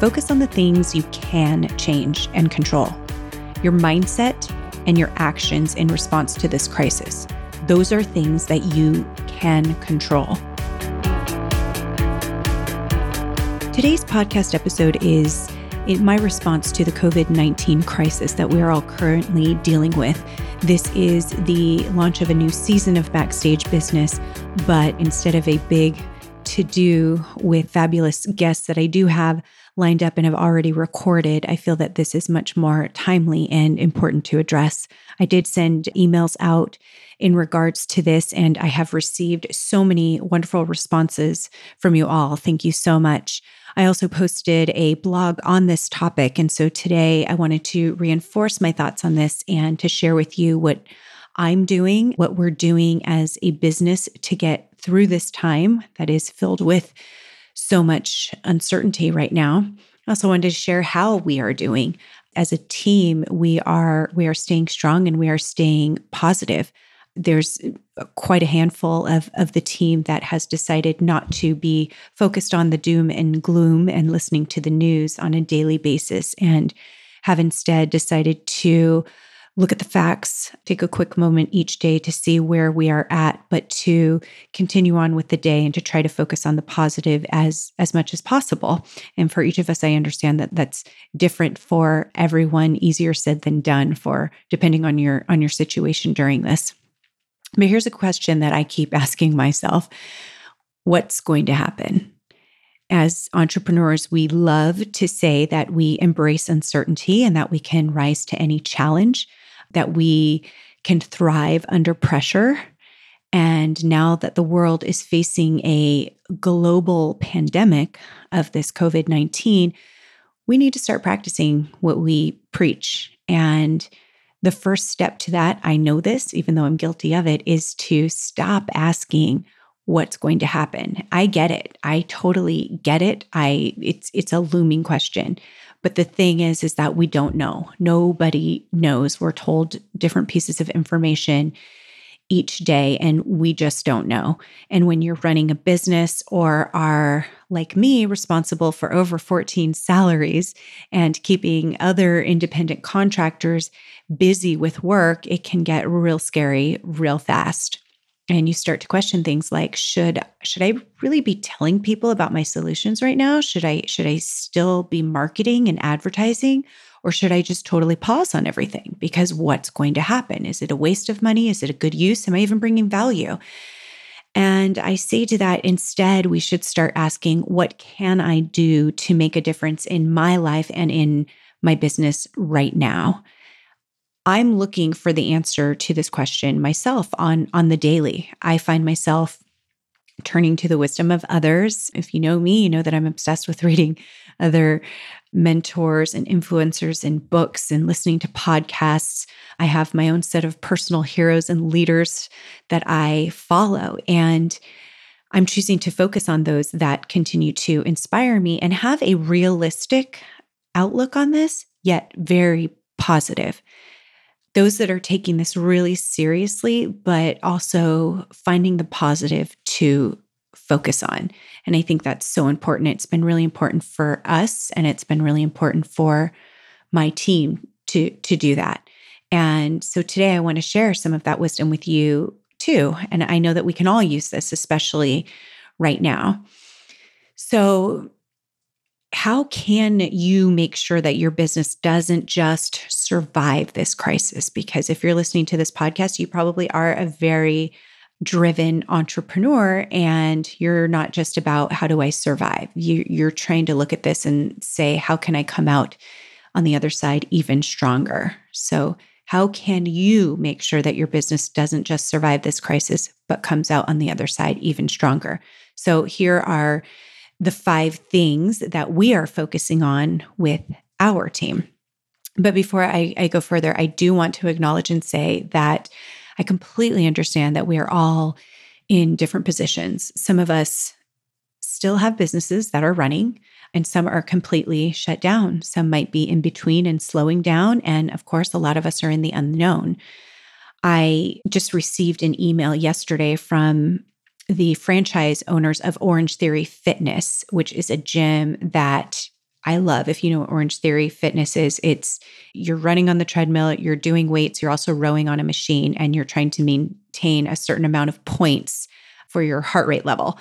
focus on the things you can change and control your mindset and your actions in response to this crisis. Those are things that you can control. Today's podcast episode is in my response to the COVID 19 crisis that we are all currently dealing with. This is the launch of a new season of Backstage Business, but instead of a big to do with fabulous guests that I do have lined up and have already recorded, I feel that this is much more timely and important to address. I did send emails out in regards to this, and I have received so many wonderful responses from you all. Thank you so much. I also posted a blog on this topic. And so today I wanted to reinforce my thoughts on this and to share with you what I'm doing, what we're doing as a business to get through this time that is filled with so much uncertainty right now. I also wanted to share how we are doing. As a team, we are we are staying strong and we are staying positive there's uh, quite a handful of, of the team that has decided not to be focused on the doom and gloom and listening to the news on a daily basis and have instead decided to look at the facts, take a quick moment each day to see where we are at, but to continue on with the day and to try to focus on the positive as as much as possible. And for each of us, I understand that that's different for everyone, easier said than done for depending on your on your situation during this. But here's a question that I keep asking myself What's going to happen? As entrepreneurs, we love to say that we embrace uncertainty and that we can rise to any challenge, that we can thrive under pressure. And now that the world is facing a global pandemic of this COVID 19, we need to start practicing what we preach. And the first step to that, I know this, even though I'm guilty of it, is to stop asking what's going to happen. I get it. I totally get it. I it's it's a looming question. But the thing is is that we don't know. Nobody knows. We're told different pieces of information each day and we just don't know. And when you're running a business or are like me responsible for over 14 salaries and keeping other independent contractors busy with work, it can get real scary real fast. And you start to question things like should should I really be telling people about my solutions right now? Should I should I still be marketing and advertising or should I just totally pause on everything? Because what's going to happen? Is it a waste of money? Is it a good use? Am I even bringing value? And I say to that, instead, we should start asking, what can I do to make a difference in my life and in my business right now? I'm looking for the answer to this question myself on, on the daily. I find myself turning to the wisdom of others. If you know me, you know that I'm obsessed with reading other mentors and influencers and books and listening to podcasts. I have my own set of personal heroes and leaders that I follow. And I'm choosing to focus on those that continue to inspire me and have a realistic outlook on this, yet very positive. Those that are taking this really seriously, but also finding the positive to focus on. And I think that's so important. It's been really important for us and it's been really important for my team to to do that. And so today I want to share some of that wisdom with you too. And I know that we can all use this especially right now. So how can you make sure that your business doesn't just survive this crisis? Because if you're listening to this podcast, you probably are a very driven entrepreneur and you're not just about how do I survive. You, you're trying to look at this and say, how can I come out on the other side even stronger? So, how can you make sure that your business doesn't just survive this crisis, but comes out on the other side even stronger? So, here are the five things that we are focusing on with our team. But before I, I go further, I do want to acknowledge and say that I completely understand that we are all in different positions. Some of us still have businesses that are running, and some are completely shut down. Some might be in between and slowing down. And of course, a lot of us are in the unknown. I just received an email yesterday from the franchise owners of Orange Theory Fitness, which is a gym that I love. If you know what Orange Theory Fitness is, it's you're running on the treadmill, you're doing weights, you're also rowing on a machine, and you're trying to maintain a certain amount of points for your heart rate level.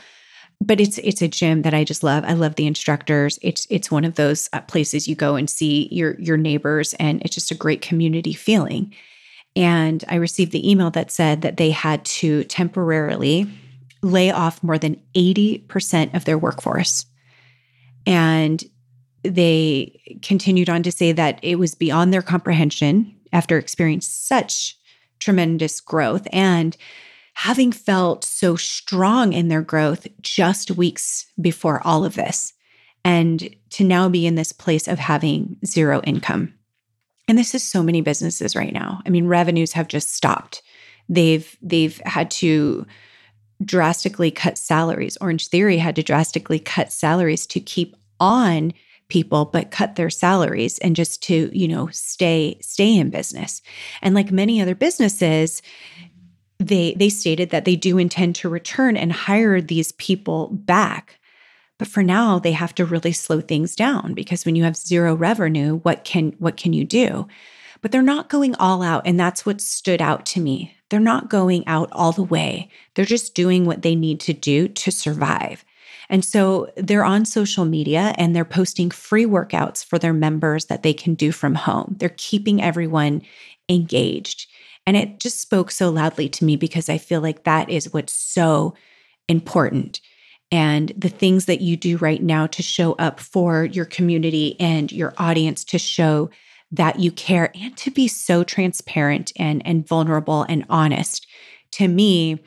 But it's it's a gym that I just love. I love the instructors. It's it's one of those uh, places you go and see your your neighbors, and it's just a great community feeling. And I received the email that said that they had to temporarily lay off more than 80% of their workforce. And they continued on to say that it was beyond their comprehension after experiencing such tremendous growth and having felt so strong in their growth just weeks before all of this and to now be in this place of having zero income. And this is so many businesses right now. I mean, revenues have just stopped. They've they've had to drastically cut salaries. Orange Theory had to drastically cut salaries to keep on people but cut their salaries and just to you know stay stay in business. And like many other businesses they they stated that they do intend to return and hire these people back. But for now they have to really slow things down because when you have zero revenue what can what can you do? But they're not going all out and that's what stood out to me they're not going out all the way they're just doing what they need to do to survive and so they're on social media and they're posting free workouts for their members that they can do from home. They're keeping everyone engaged. And it just spoke so loudly to me because I feel like that is what's so important. And the things that you do right now to show up for your community and your audience to show that you care and to be so transparent and, and vulnerable and honest. To me,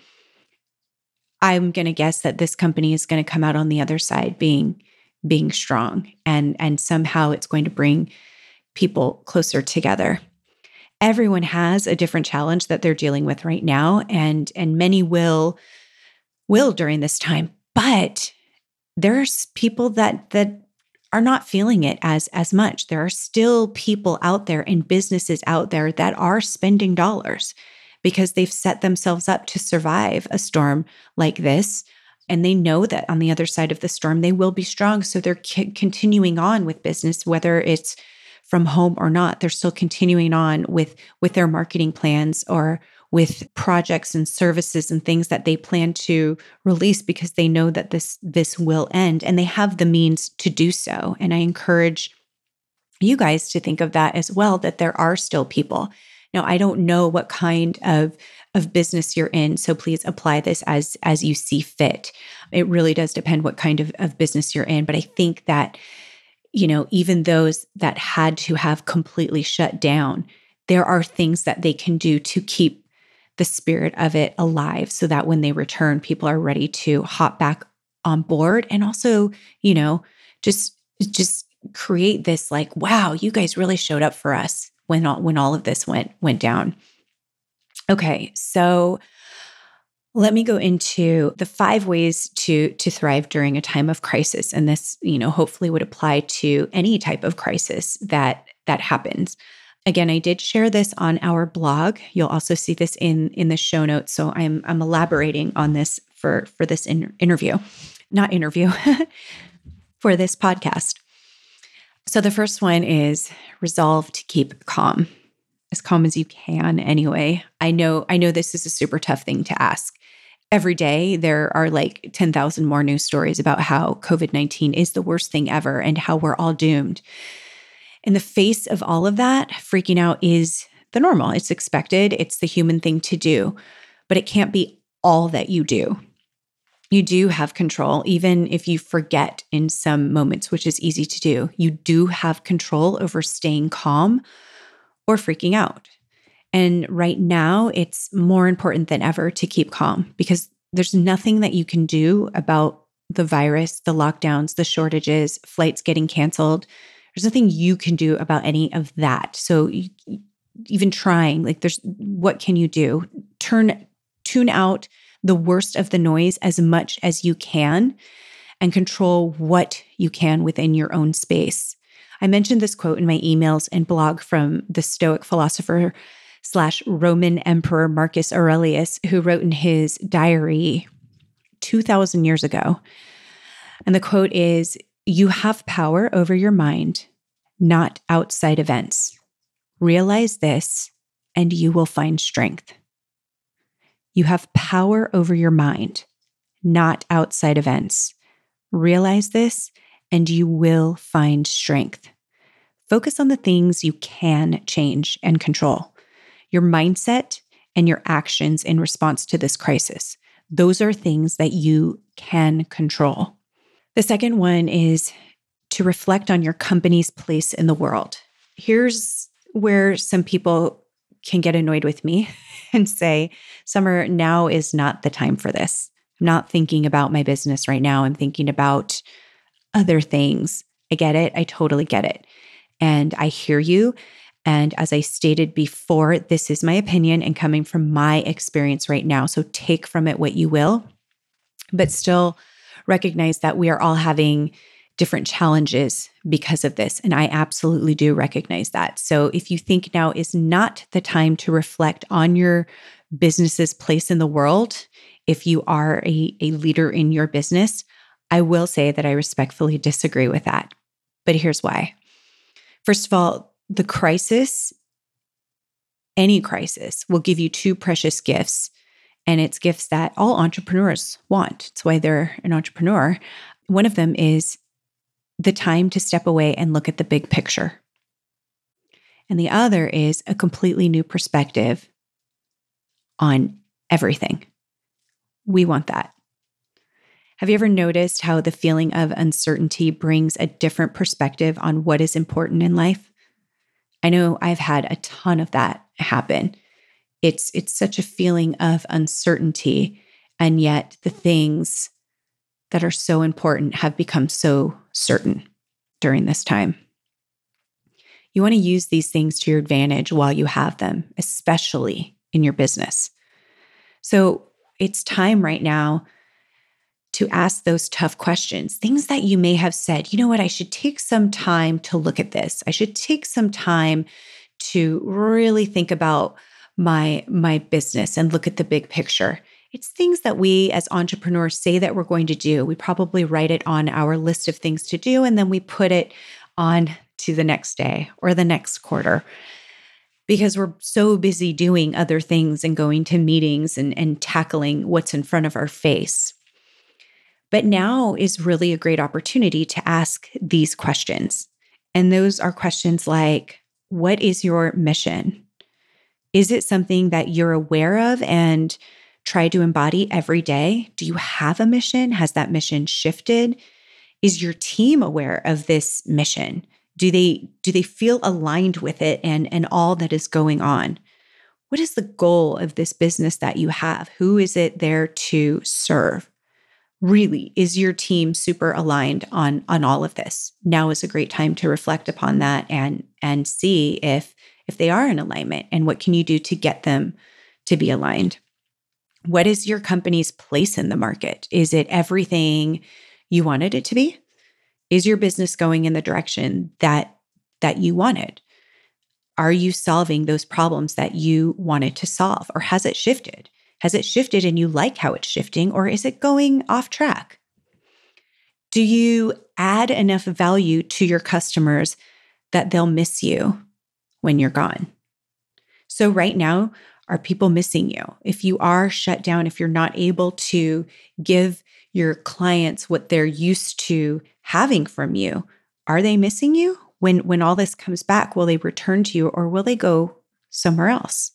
I'm going to guess that this company is going to come out on the other side being being strong and and somehow it's going to bring people closer together. Everyone has a different challenge that they're dealing with right now and and many will will during this time, but there's people that that are not feeling it as as much. There are still people out there and businesses out there that are spending dollars because they've set themselves up to survive a storm like this. And they know that on the other side of the storm, they will be strong. So they're c- continuing on with business, whether it's from home or not. They're still continuing on with, with their marketing plans or with projects and services and things that they plan to release because they know that this this will end and they have the means to do so and i encourage you guys to think of that as well that there are still people now, I don't know what kind of of business you're in, so please apply this as as you see fit. It really does depend what kind of, of business you're in, but I think that you know, even those that had to have completely shut down, there are things that they can do to keep the spirit of it alive so that when they return, people are ready to hop back on board and also, you know, just just create this like, wow, you guys really showed up for us when all, when all of this went went down. Okay, so let me go into the five ways to to thrive during a time of crisis and this, you know, hopefully would apply to any type of crisis that that happens. Again, I did share this on our blog. You'll also see this in in the show notes. So I'm I'm elaborating on this for for this in, interview, not interview, for this podcast. So the first one is resolve to keep calm. As calm as you can anyway. I know I know this is a super tough thing to ask. Every day there are like 10,000 more news stories about how COVID-19 is the worst thing ever and how we're all doomed. In the face of all of that, freaking out is the normal. It's expected, it's the human thing to do, but it can't be all that you do you do have control, even if you forget in some moments, which is easy to do. You do have control over staying calm or freaking out. And right now, it's more important than ever to keep calm because there's nothing that you can do about the virus, the lockdowns, the shortages, flights getting canceled. There's nothing you can do about any of that. So, even trying, like, there's what can you do? Turn, tune out the worst of the noise as much as you can and control what you can within your own space. I mentioned this quote in my emails and blog from the Stoic philosopher slash Roman Emperor Marcus Aurelius, who wrote in his diary 2,000 years ago. And the quote is You have power over your mind, not outside events. Realize this, and you will find strength. You have power over your mind, not outside events. Realize this, and you will find strength. Focus on the things you can change and control your mindset and your actions in response to this crisis. Those are things that you can control. The second one is to reflect on your company's place in the world. Here's where some people can get annoyed with me and say, Summer, now is not the time for this. I'm not thinking about my business right now. I'm thinking about other things. I get it. I totally get it. And I hear you. And as I stated before, this is my opinion and coming from my experience right now. So take from it what you will, but still recognize that we are all having different challenges because of this. And I absolutely do recognize that. So if you think now is not the time to reflect on your business's place in the world, if you are a, a leader in your business, I will say that I respectfully disagree with that. But here's why. First of all, the crisis, any crisis, will give you two precious gifts. And it's gifts that all entrepreneurs want. It's why they're an entrepreneur. One of them is the time to step away and look at the big picture. And the other is a completely new perspective on everything. We want that. Have you ever noticed how the feeling of uncertainty brings a different perspective on what is important in life? I know I've had a ton of that happen. It's it's such a feeling of uncertainty and yet the things that are so important have become so certain during this time. You want to use these things to your advantage while you have them, especially in your business. So, it's time right now to ask those tough questions, things that you may have said, you know what, I should take some time to look at this. I should take some time to really think about my my business and look at the big picture. It's things that we as entrepreneurs say that we're going to do. We probably write it on our list of things to do and then we put it on to the next day or the next quarter because we're so busy doing other things and going to meetings and, and tackling what's in front of our face. But now is really a great opportunity to ask these questions. And those are questions like What is your mission? Is it something that you're aware of and try to embody every day? Do you have a mission? Has that mission shifted? Is your team aware of this mission? Do they do they feel aligned with it and and all that is going on? What is the goal of this business that you have? Who is it there to serve? really is your team super aligned on on all of this now is a great time to reflect upon that and and see if if they are in alignment and what can you do to get them to be aligned? What is your company's place in the market? Is it everything you wanted it to be? Is your business going in the direction that that you wanted are you solving those problems that you wanted to solve or has it shifted? Has it shifted and you like how it's shifting, or is it going off track? Do you add enough value to your customers that they'll miss you when you're gone? So, right now, are people missing you? If you are shut down, if you're not able to give your clients what they're used to having from you, are they missing you? When when all this comes back, will they return to you or will they go somewhere else?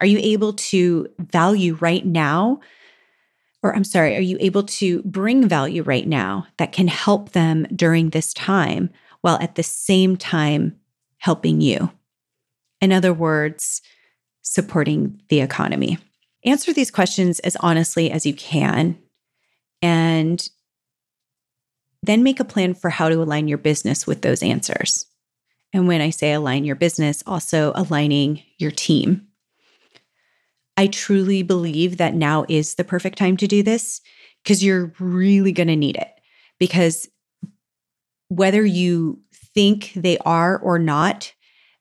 Are you able to value right now? Or I'm sorry, are you able to bring value right now that can help them during this time while at the same time helping you? In other words, supporting the economy. Answer these questions as honestly as you can and then make a plan for how to align your business with those answers. And when I say align your business, also aligning your team I truly believe that now is the perfect time to do this because you're really going to need it. Because whether you think they are or not,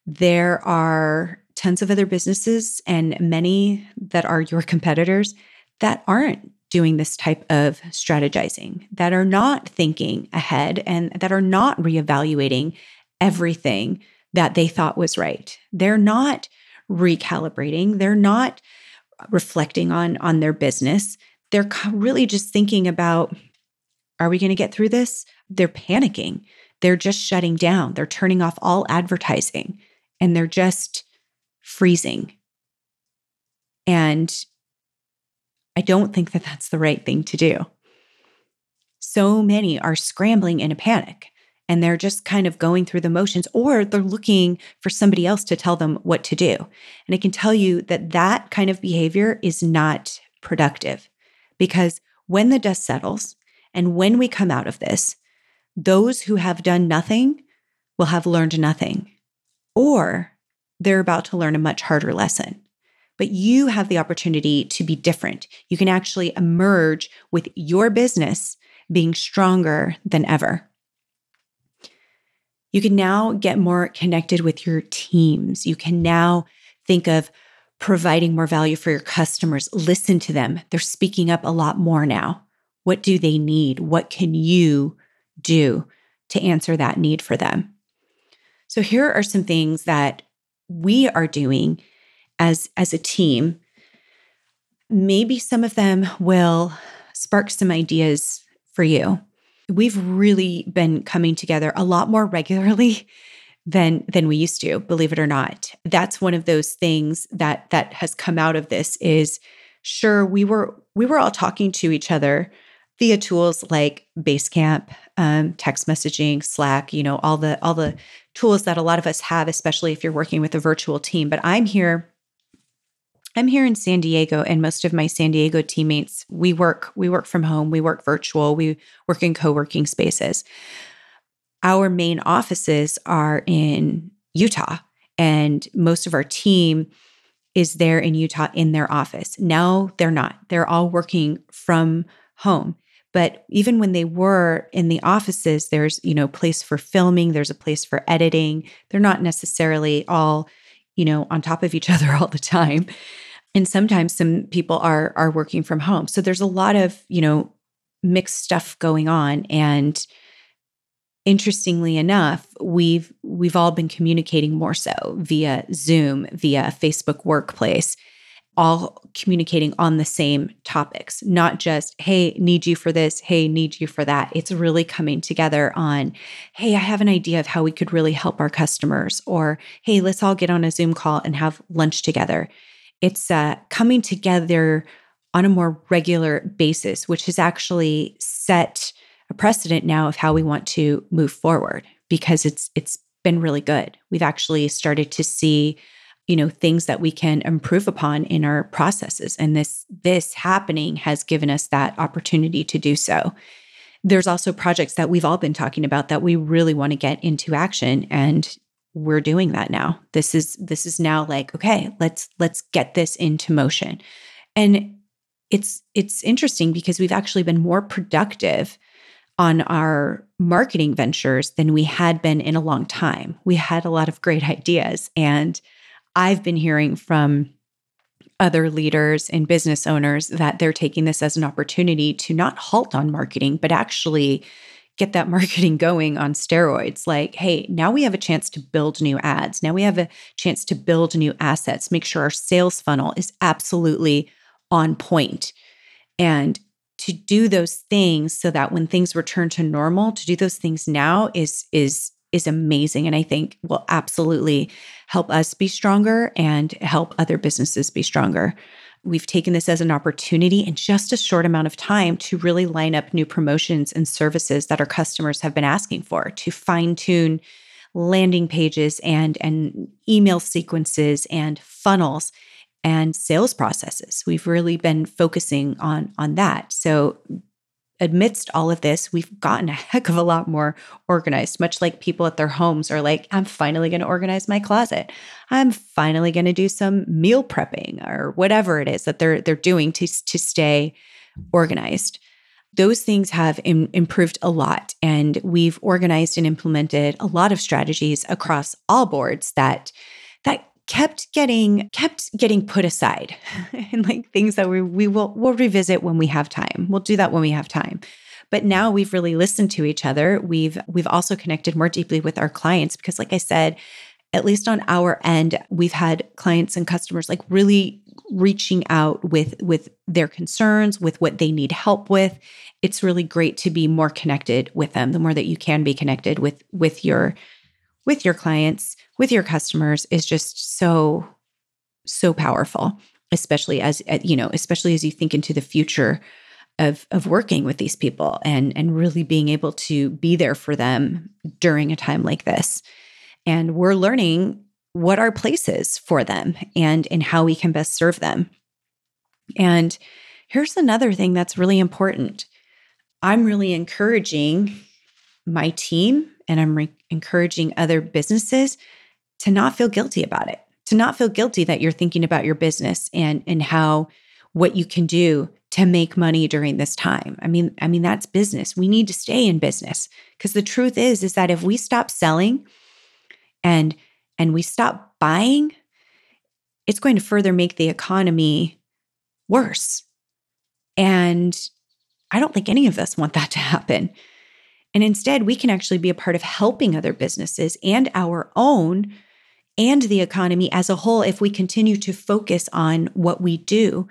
there are tons of other businesses and many that are your competitors that aren't doing this type of strategizing, that are not thinking ahead and that are not reevaluating everything that they thought was right. They're not recalibrating, they're not reflecting on on their business. They're really just thinking about are we going to get through this? They're panicking. They're just shutting down. They're turning off all advertising and they're just freezing. And I don't think that that's the right thing to do. So many are scrambling in a panic and they're just kind of going through the motions or they're looking for somebody else to tell them what to do. And I can tell you that that kind of behavior is not productive because when the dust settles and when we come out of this, those who have done nothing will have learned nothing, or they're about to learn a much harder lesson. But you have the opportunity to be different. You can actually emerge with your business being stronger than ever. You can now get more connected with your teams. You can now think of providing more value for your customers. Listen to them. They're speaking up a lot more now. What do they need? What can you do to answer that need for them? So here are some things that we are doing as as a team. Maybe some of them will spark some ideas for you. We've really been coming together a lot more regularly than than we used to, believe it or not. That's one of those things that that has come out of this is sure we were we were all talking to each other via tools like Basecamp, um, text messaging, Slack, you know, all the all the tools that a lot of us have, especially if you're working with a virtual team. But I'm here. I'm here in San Diego, and most of my San Diego teammates we work we work from home. We work virtual. We work in co-working spaces. Our main offices are in Utah, and most of our team is there in Utah in their office. Now they're not. They're all working from home. But even when they were in the offices, there's, you know, place for filming, there's a place for editing. They're not necessarily all, you know, on top of each other all the time. And sometimes some people are are working from home. So there's a lot of, you know, mixed stuff going on and interestingly enough we've we've all been communicating more so via zoom via facebook workplace all communicating on the same topics, not just, hey, need you for this, hey, need you for that. It's really coming together on, hey, I have an idea of how we could really help our customers, or hey, let's all get on a Zoom call and have lunch together. It's uh, coming together on a more regular basis, which has actually set a precedent now of how we want to move forward because it's it's been really good. We've actually started to see you know things that we can improve upon in our processes. And this this happening has given us that opportunity to do so. There's also projects that we've all been talking about that we really want to get into action and we're doing that now. This is this is now like okay let's let's get this into motion. And it's it's interesting because we've actually been more productive on our marketing ventures than we had been in a long time. We had a lot of great ideas and I've been hearing from other leaders and business owners that they're taking this as an opportunity to not halt on marketing, but actually get that marketing going on steroids. Like, hey, now we have a chance to build new ads. Now we have a chance to build new assets, make sure our sales funnel is absolutely on point. And to do those things so that when things return to normal, to do those things now is is is amazing and I think will absolutely help us be stronger and help other businesses be stronger. We've taken this as an opportunity in just a short amount of time to really line up new promotions and services that our customers have been asking for, to fine tune landing pages and, and email sequences and funnels and sales processes. We've really been focusing on, on that. So amidst all of this, we've gotten a heck of a lot more organized, much like people at their homes are like, I'm finally going to organize my closet. I'm finally going to do some meal prepping or whatever it is that they're they're doing to, to stay organized. Those things have Im- improved a lot. And we've organized and implemented a lot of strategies across all boards that that kept getting kept getting put aside and like things that we we will we'll revisit when we have time. We'll do that when we have time. But now we've really listened to each other. We've we've also connected more deeply with our clients because like I said, at least on our end, we've had clients and customers like really reaching out with with their concerns, with what they need help with. It's really great to be more connected with them. The more that you can be connected with with your with your clients, with your customers is just so so powerful, especially as you know, especially as you think into the future of of working with these people and and really being able to be there for them during a time like this. And we're learning what our place is for them and and how we can best serve them. And here's another thing that's really important. I'm really encouraging my team and I'm re- encouraging other businesses to not feel guilty about it, to not feel guilty that you're thinking about your business and and how what you can do to make money during this time. I mean, I mean that's business. We need to stay in business because the truth is is that if we stop selling and and we stop buying, it's going to further make the economy worse. And I don't think any of us want that to happen. And instead, we can actually be a part of helping other businesses and our own and the economy as a whole if we continue to focus on what we do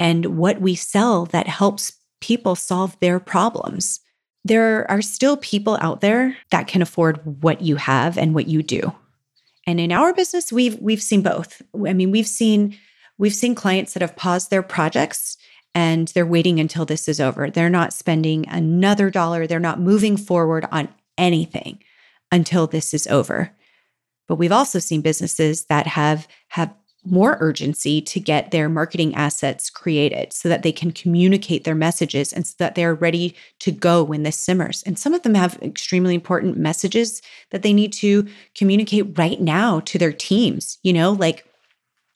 and what we sell that helps people solve their problems. There are still people out there that can afford what you have and what you do. And in our business, we've we've seen both. I mean, we've seen we've seen clients that have paused their projects and they're waiting until this is over. They're not spending another dollar, they're not moving forward on anything until this is over. But we've also seen businesses that have have more urgency to get their marketing assets created so that they can communicate their messages and so that they're ready to go when this simmers. And some of them have extremely important messages that they need to communicate right now to their teams, you know, like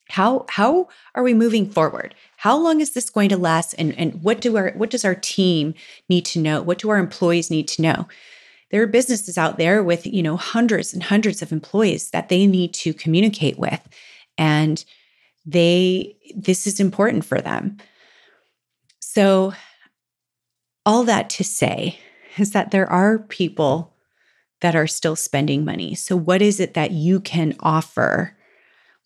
how how are we moving forward how long is this going to last? And and what do our what does our team need to know? What do our employees need to know? There are businesses out there with you know hundreds and hundreds of employees that they need to communicate with. And they this is important for them. So all that to say is that there are people that are still spending money. So what is it that you can offer?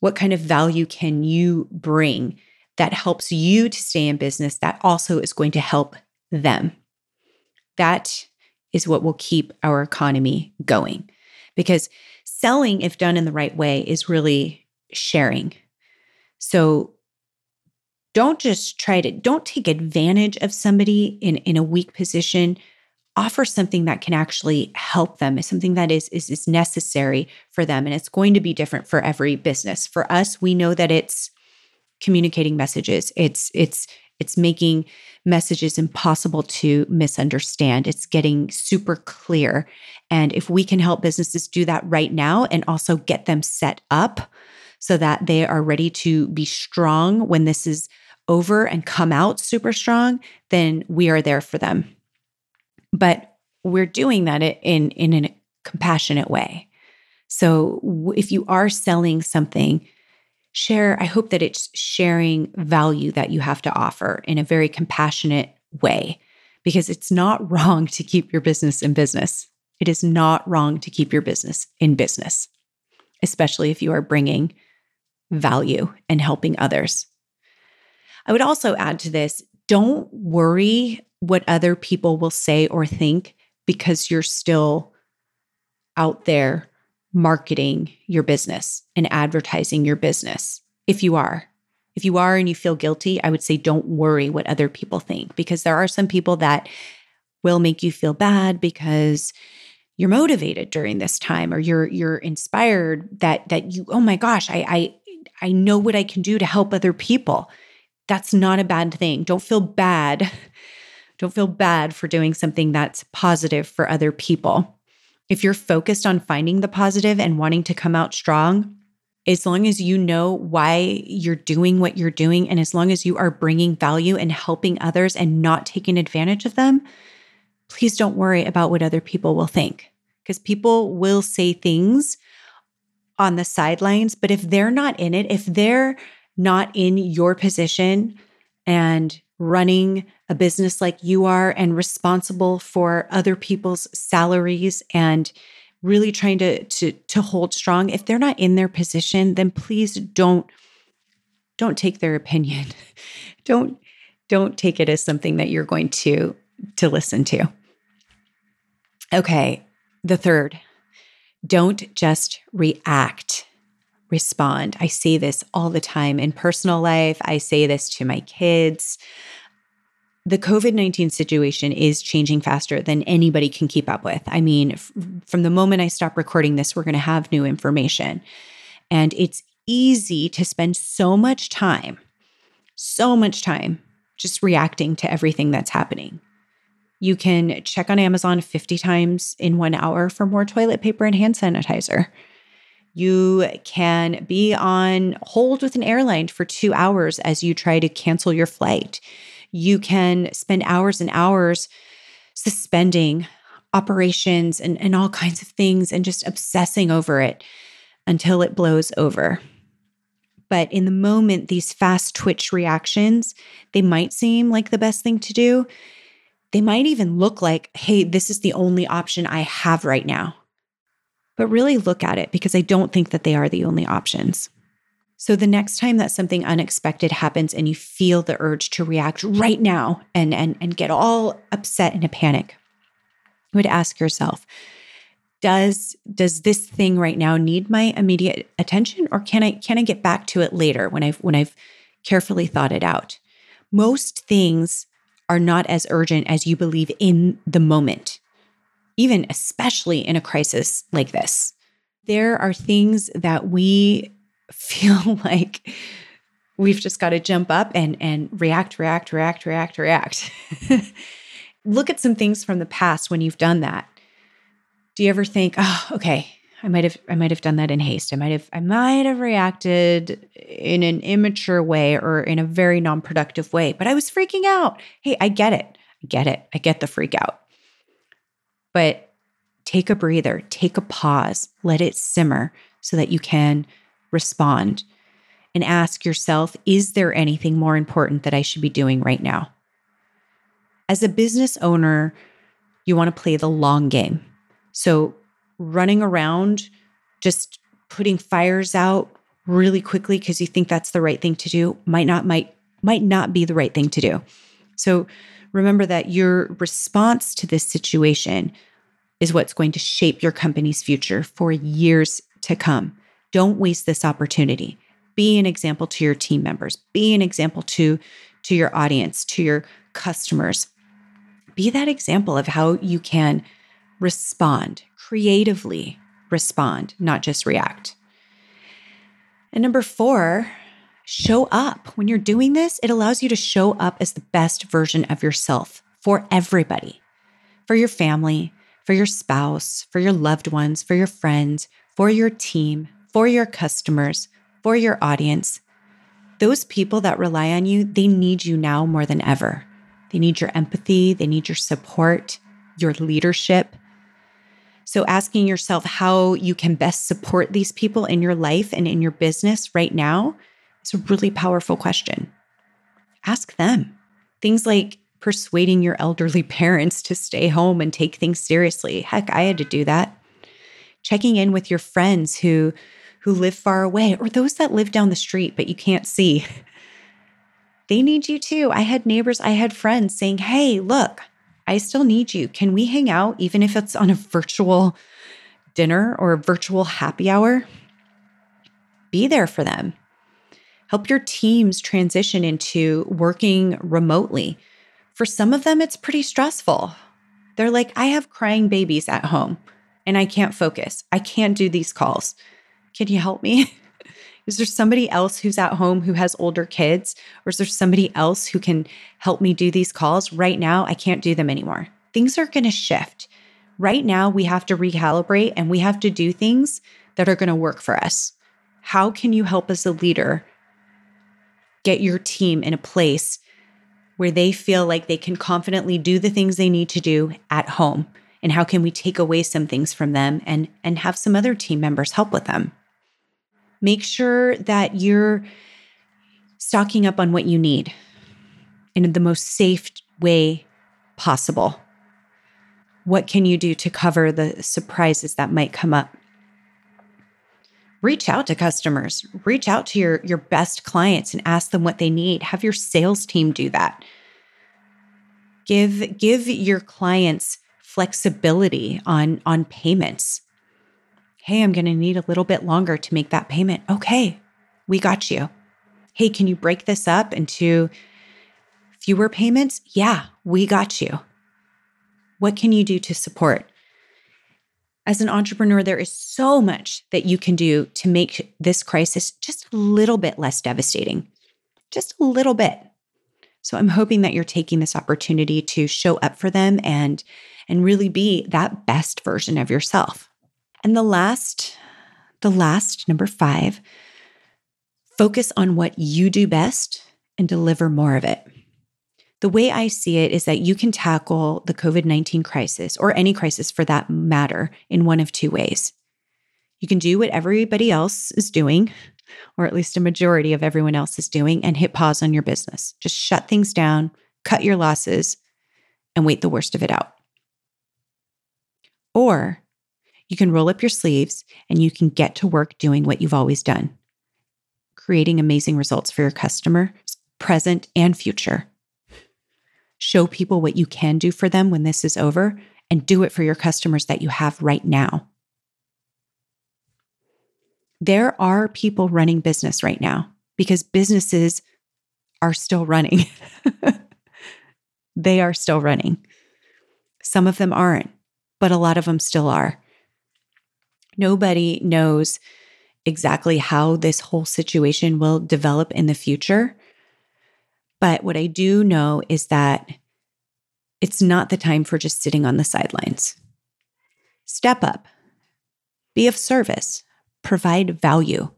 What kind of value can you bring that helps you to stay in business that also is going to help them? That is what will keep our economy going. Because selling, if done in the right way, is really sharing. So don't just try to, don't take advantage of somebody in, in a weak position offer something that can actually help them, something that is, is is necessary for them. And it's going to be different for every business. For us, we know that it's communicating messages. It's it's it's making messages impossible to misunderstand. It's getting super clear. And if we can help businesses do that right now and also get them set up so that they are ready to be strong when this is over and come out super strong, then we are there for them but we're doing that in in a compassionate way. So if you are selling something, share, I hope that it's sharing value that you have to offer in a very compassionate way because it's not wrong to keep your business in business. It is not wrong to keep your business in business, especially if you are bringing value and helping others. I would also add to this don't worry what other people will say or think because you're still out there marketing your business and advertising your business. If you are, if you are and you feel guilty, I would say don't worry what other people think because there are some people that will make you feel bad because you're motivated during this time or you're you're inspired that that you oh my gosh, I I I know what I can do to help other people. That's not a bad thing. Don't feel bad don't feel bad for doing something that's positive for other people. If you're focused on finding the positive and wanting to come out strong, as long as you know why you're doing what you're doing, and as long as you are bringing value and helping others and not taking advantage of them, please don't worry about what other people will think. Because people will say things on the sidelines, but if they're not in it, if they're not in your position and running a business like you are and responsible for other people's salaries and really trying to to to hold strong. If they're not in their position then please don't don't take their opinion. Don't don't take it as something that you're going to to listen to. Okay the third don't just react respond i say this all the time in personal life i say this to my kids the COVID 19 situation is changing faster than anybody can keep up with. I mean, f- from the moment I stop recording this, we're going to have new information. And it's easy to spend so much time, so much time just reacting to everything that's happening. You can check on Amazon 50 times in one hour for more toilet paper and hand sanitizer. You can be on hold with an airline for two hours as you try to cancel your flight you can spend hours and hours suspending operations and, and all kinds of things and just obsessing over it until it blows over. But in the moment, these fast twitch reactions, they might seem like the best thing to do. They might even look like, hey, this is the only option I have right now. But really look at it because I don't think that they are the only options. So the next time that something unexpected happens and you feel the urge to react right now and and and get all upset in a panic, you would ask yourself, does does this thing right now need my immediate attention or can I can I get back to it later when I've when I've carefully thought it out? Most things are not as urgent as you believe in the moment. Even especially in a crisis like this. There are things that we feel like we've just got to jump up and and react react react react react. Look at some things from the past when you've done that. Do you ever think oh okay i might have i might have done that in haste. I might have i might have reacted in an immature way or in a very non-productive way but i was freaking out. Hey i get it. I get it. I get the freak out but take a breather take a pause let it simmer so that you can respond and ask yourself Is there anything more important that I should be doing right now? As a business owner, you want to play the long game. So, running around, just putting fires out really quickly because you think that's the right thing to do might not might might not be the right thing to do. So remember that your response to this situation is what's going to shape your company's future for years to come. Don't waste this opportunity. Be an example to your team members. Be an example to to your audience, to your customers. Be that example of how you can respond, creatively respond, not just react. And number 4, show up. When you're doing this, it allows you to show up as the best version of yourself for everybody. For your family, for your spouse, for your loved ones, for your friends, for your team, for your customers, for your audience. Those people that rely on you, they need you now more than ever. They need your empathy, they need your support, your leadership. So, asking yourself how you can best support these people in your life and in your business right now is a really powerful question. Ask them. Things like persuading your elderly parents to stay home and take things seriously. Heck, I had to do that. Checking in with your friends who who live far away or those that live down the street but you can't see. They need you too. I had neighbors, I had friends saying, Hey, look, I still need you. Can we hang out even if it's on a virtual dinner or a virtual happy hour? Be there for them. Help your teams transition into working remotely. For some of them, it's pretty stressful. They're like, I have crying babies at home and I can't focus. I can't do these calls. Can you help me? is there somebody else who's at home who has older kids? Or is there somebody else who can help me do these calls? Right now, I can't do them anymore. Things are going to shift. Right now, we have to recalibrate and we have to do things that are going to work for us. How can you help as a leader get your team in a place where they feel like they can confidently do the things they need to do at home? And how can we take away some things from them and, and have some other team members help with them? Make sure that you're stocking up on what you need in the most safe way possible. What can you do to cover the surprises that might come up? Reach out to customers, reach out to your, your best clients and ask them what they need. Have your sales team do that. Give, give your clients flexibility on, on payments. Hey, I'm going to need a little bit longer to make that payment. Okay, we got you. Hey, can you break this up into fewer payments? Yeah, we got you. What can you do to support? As an entrepreneur, there is so much that you can do to make this crisis just a little bit less devastating, just a little bit. So I'm hoping that you're taking this opportunity to show up for them and and really be that best version of yourself. And the last the last number 5 focus on what you do best and deliver more of it. The way I see it is that you can tackle the COVID 19 crisis or any crisis for that matter in one of two ways. You can do what everybody else is doing, or at least a majority of everyone else is doing, and hit pause on your business. Just shut things down, cut your losses, and wait the worst of it out. Or you can roll up your sleeves and you can get to work doing what you've always done, creating amazing results for your customer, present and future show people what you can do for them when this is over, and do it for your customers that you have right now. There are people running business right now because businesses are still running. they are still running. Some of them aren't, but a lot of them still are. Nobody knows exactly how this whole situation will develop in the future. But what I do know is that it's not the time for just sitting on the sidelines. Step up, be of service, provide value.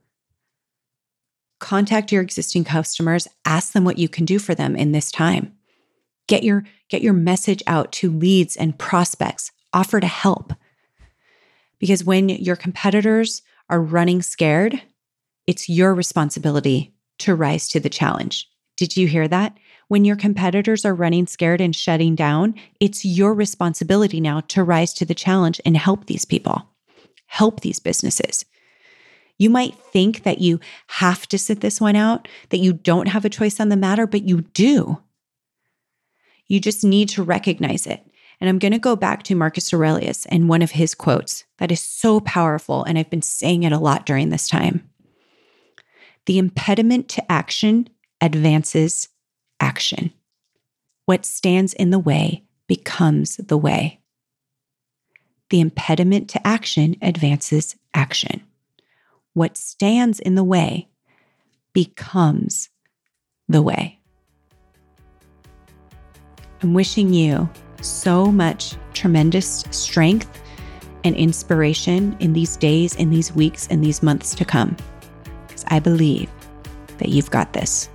Contact your existing customers, ask them what you can do for them in this time. Get your, get your message out to leads and prospects, offer to help. Because when your competitors are running scared, it's your responsibility to rise to the challenge. Did you hear that? When your competitors are running scared and shutting down, it's your responsibility now to rise to the challenge and help these people, help these businesses. You might think that you have to sit this one out, that you don't have a choice on the matter, but you do. You just need to recognize it. And I'm going to go back to Marcus Aurelius and one of his quotes that is so powerful. And I've been saying it a lot during this time. The impediment to action advances action. What stands in the way becomes the way. The impediment to action advances action. What stands in the way becomes the way. I'm wishing you so much tremendous strength and inspiration in these days, in these weeks, in these months to come, because I believe that you've got this.